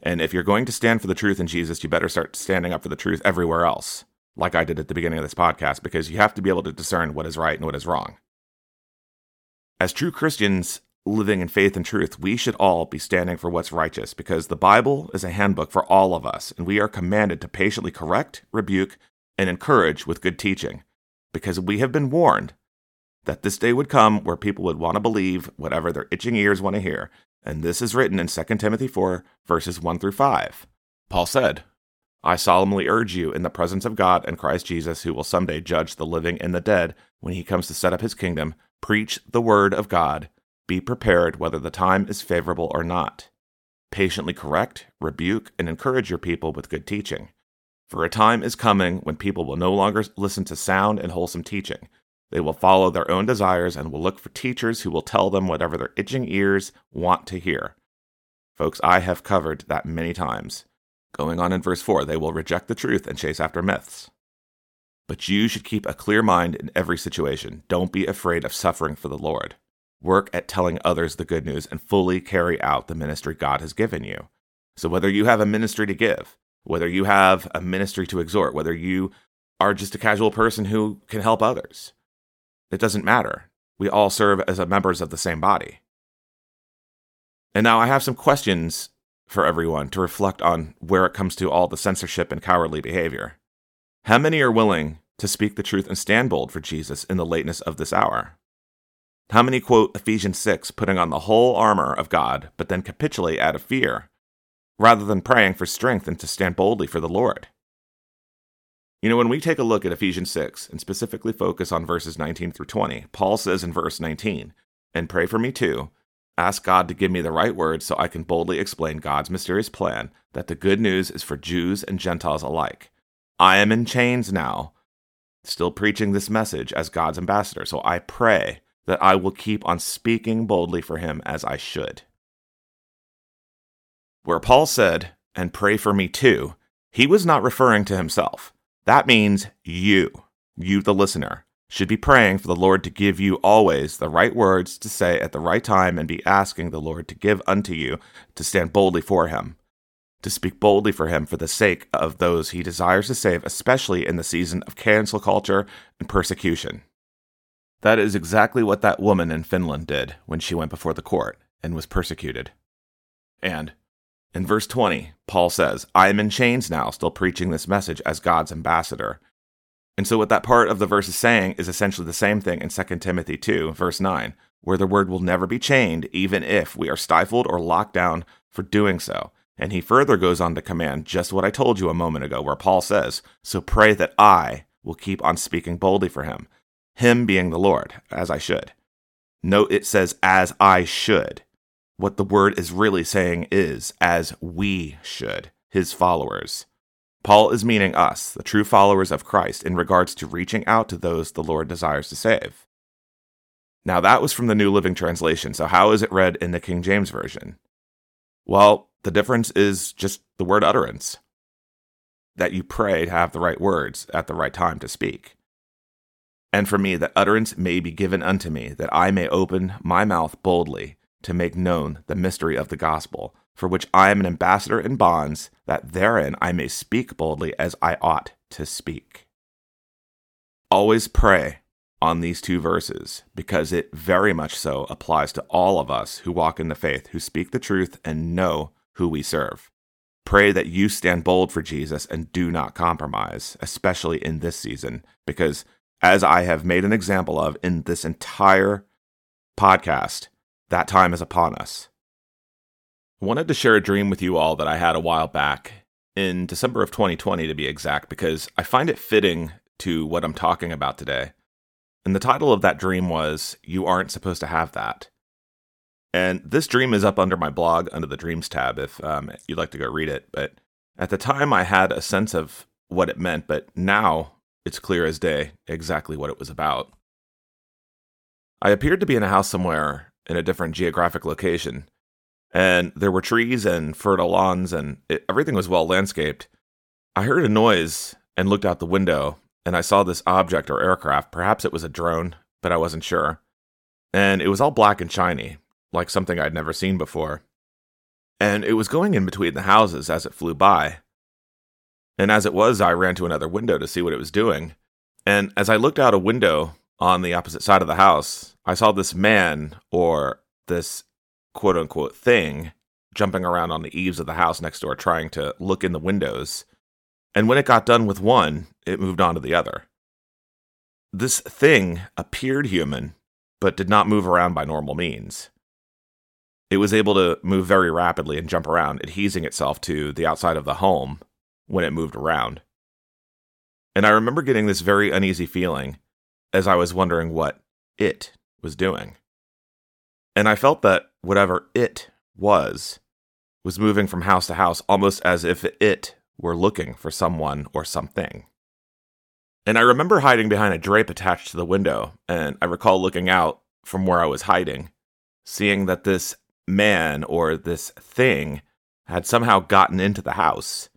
And if you're going to stand for the truth in Jesus, you better start standing up for the truth everywhere else, like I did at the beginning of this podcast, because you have to be able to discern what is right and what is wrong. As true Christians living in faith and truth, we should all be standing for what's righteous, because the Bible is a handbook for all of us, and we are commanded to patiently correct, rebuke, and encourage with good teaching, because we have been warned that this day would come where people would want to believe whatever their itching ears want to hear, And this is written in 2 Timothy 4, verses 1 through 5. Paul said, I solemnly urge you, in the presence of God and Christ Jesus, who will someday judge the living and the dead when he comes to set up his kingdom, preach the word of God. Be prepared whether the time is favorable or not. Patiently correct, rebuke, and encourage your people with good teaching. For a time is coming when people will no longer listen to sound and wholesome teaching. They will follow their own desires and will look for teachers who will tell them whatever their itching ears want to hear. Folks, I have covered that many times. Going on in verse 4, they will reject the truth and chase after myths. But you should keep a clear mind in every situation. Don't be afraid of suffering for the Lord. Work at telling others the good news and fully carry out the ministry God has given you. So, whether you have a ministry to give, whether you have a ministry to exhort, whether you are just a casual person who can help others, it doesn't matter. We all serve as members of the same body. And now I have some questions for everyone to reflect on where it comes to all the censorship and cowardly behavior. How many are willing to speak the truth and stand bold for Jesus in the lateness of this hour? How many quote Ephesians 6, putting on the whole armor of God, but then capitulate out of fear, rather than praying for strength and to stand boldly for the Lord? You know, when we take a look at Ephesians 6 and specifically focus on verses 19 through 20, Paul says in verse 19, And pray for me too. Ask God to give me the right words so I can boldly explain God's mysterious plan that the good news is for Jews and Gentiles alike. I am in chains now, still preaching this message as God's ambassador, so I pray that I will keep on speaking boldly for him as I should. Where Paul said, And pray for me too, he was not referring to himself. That means you, you the listener, should be praying for the Lord to give you always the right words to say at the right time and be asking the Lord to give unto you to stand boldly for him, to speak boldly for him for the sake of those he desires to save, especially in the season of cancel culture and persecution. That is exactly what that woman in Finland did when she went before the court and was persecuted. And in verse 20, Paul says, I am in chains now, still preaching this message as God's ambassador. And so, what that part of the verse is saying is essentially the same thing in 2 Timothy 2, verse 9, where the word will never be chained, even if we are stifled or locked down for doing so. And he further goes on to command just what I told you a moment ago, where Paul says, So pray that I will keep on speaking boldly for him, him being the Lord, as I should. Note it says, as I should what the word is really saying is, as we should, his followers. Paul is meaning us, the true followers of Christ, in regards to reaching out to those the Lord desires to save. Now, that was from the New Living Translation, so how is it read in the King James Version? Well, the difference is just the word utterance. That you pray to have the right words at the right time to speak. And for me, that utterance may be given unto me, that I may open my mouth boldly to make known the mystery of the gospel, for which I am an ambassador in bonds, that therein I may speak boldly as I ought to speak. Always pray on these two verses, because it very much so applies to all of us who walk in the faith, who speak the truth and know who we serve. Pray that you stand bold for Jesus and do not compromise, especially in this season, because as I have made an example of in this entire podcast, that time is upon us. I wanted to share a dream with you all that I had a while back, in December of 2020 to be exact, because I find it fitting to what I'm talking about today. And the title of that dream was You Aren't Supposed to Have That. And this dream is up under my blog under the Dreams tab if um, you'd like to go read it. But at the time, I had a sense of what it meant, but now it's clear as day exactly what it was about. I appeared to be in a house somewhere in a different geographic location. And there were trees and fertile lawns, and it, everything was well landscaped. I heard a noise and looked out the window, and I saw this object or aircraft. Perhaps it was a drone, but I wasn't sure. And it was all black and shiny, like something I'd never seen before. And it was going in between the houses as it flew by. And as it was, I ran to another window to see what it was doing. And as I looked out a window on the opposite side of the house, I saw this man or this quote unquote thing jumping around on the eaves of the house next door trying to look in the windows. And when it got done with one, it moved on to the other. This thing appeared human, but did not move around by normal means. it was able to move very rapidly and jump around, adhesing itself to the outside of the home when it moved around. And I remember getting this very uneasy feeling as I was wondering what it was doing. And I felt that whatever it was was moving from house to house almost as if it were looking for someone or something. And I remember hiding behind a drape attached to the window, and I recall looking out from where I was hiding, seeing that this man or this thing had somehow gotten into the house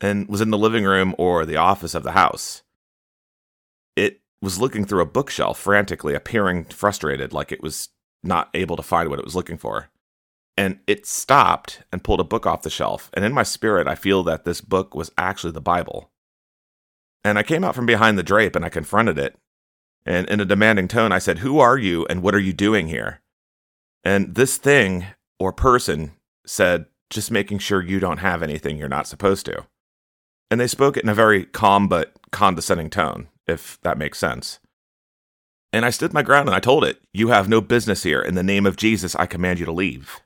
and was in the living room or the office of the house. Was looking through a bookshelf frantically, appearing frustrated, like it was not able to find what it was looking for. And it stopped and pulled a book off the shelf. And in my spirit, I feel that this book was actually the Bible. And I came out from behind the drape and I confronted it. And in a demanding tone, I said, Who are you and what are you doing here? And this thing or person said, Just making sure you don't have anything you're not supposed to. And they spoke it in a very calm but condescending tone, if that makes sense. And I stood my ground and I told it, You have no business here. In the name of Jesus, I command you to leave.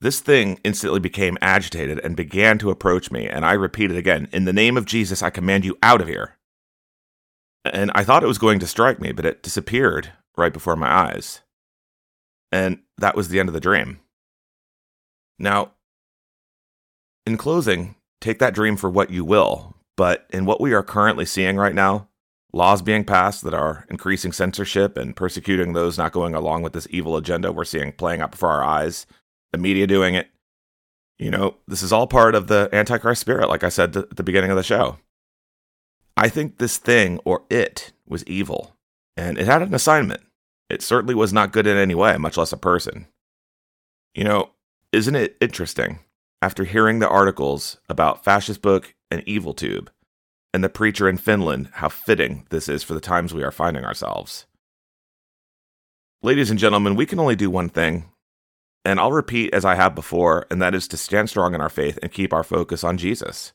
This thing instantly became agitated and began to approach me, and I repeated again, In the name of Jesus, I command you out of here. And I thought it was going to strike me, but it disappeared right before my eyes. And that was the end of the dream. Now, in closing, take that dream for what you will, but in what we are currently seeing right now, laws being passed that are increasing censorship and persecuting those not going along with this evil agenda we're seeing playing out before our eyes, the media doing it. You know, this is all part of the Antichrist spirit, like I said at the beginning of the show. I think this thing, or it, was evil, and it had an assignment. It certainly was not good in any way, much less a person. You know, isn't it interesting, after hearing the articles about Fascist Book and Evil Tube, and the preacher in Finland, how fitting this is for the times we are finding ourselves? Ladies and gentlemen, we can only do one thing, and I'll repeat as I have before, and that is to stand strong in our faith and keep our focus on Jesus,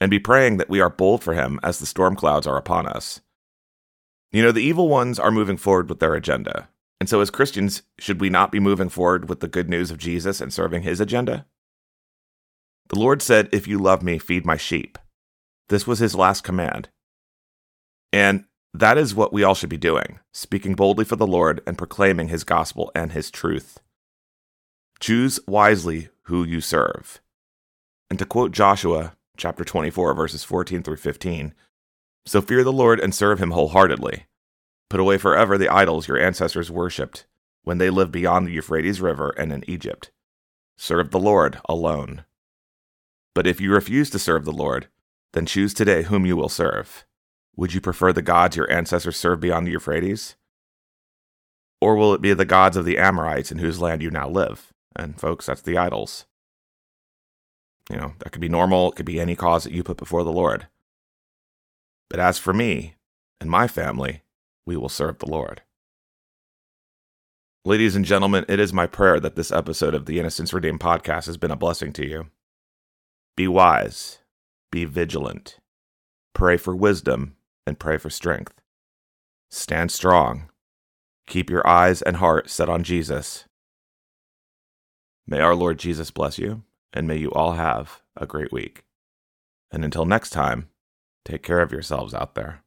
and be praying that we are bold for him as the storm clouds are upon us. You know, the evil ones are moving forward with their agenda. And so, as Christians, should we not be moving forward with the good news of Jesus and serving his agenda? The Lord said, If you love me, feed my sheep. This was his last command. And that is what we all should be doing speaking boldly for the Lord and proclaiming his gospel and his truth. Choose wisely who you serve. And to quote Joshua chapter 24, verses 14 through 15, so fear the Lord and serve him wholeheartedly. Put away forever the idols your ancestors worshipped when they lived beyond the Euphrates River and in Egypt. Serve the Lord alone. But if you refuse to serve the Lord, then choose today whom you will serve. Would you prefer the gods your ancestors served beyond the Euphrates? Or will it be the gods of the Amorites in whose land you now live? And folks, that's the idols. You know, that could be normal, it could be any cause that you put before the Lord. But as for me and my family, we will serve the Lord. Ladies and gentlemen, it is my prayer that this episode of the Innocence Redeemed podcast has been a blessing to you. Be wise, be vigilant, pray for wisdom, and pray for strength. Stand strong. Keep your eyes and heart set on Jesus. May our Lord Jesus bless you, and may you all have a great week. And until next time, Take care of yourselves out there.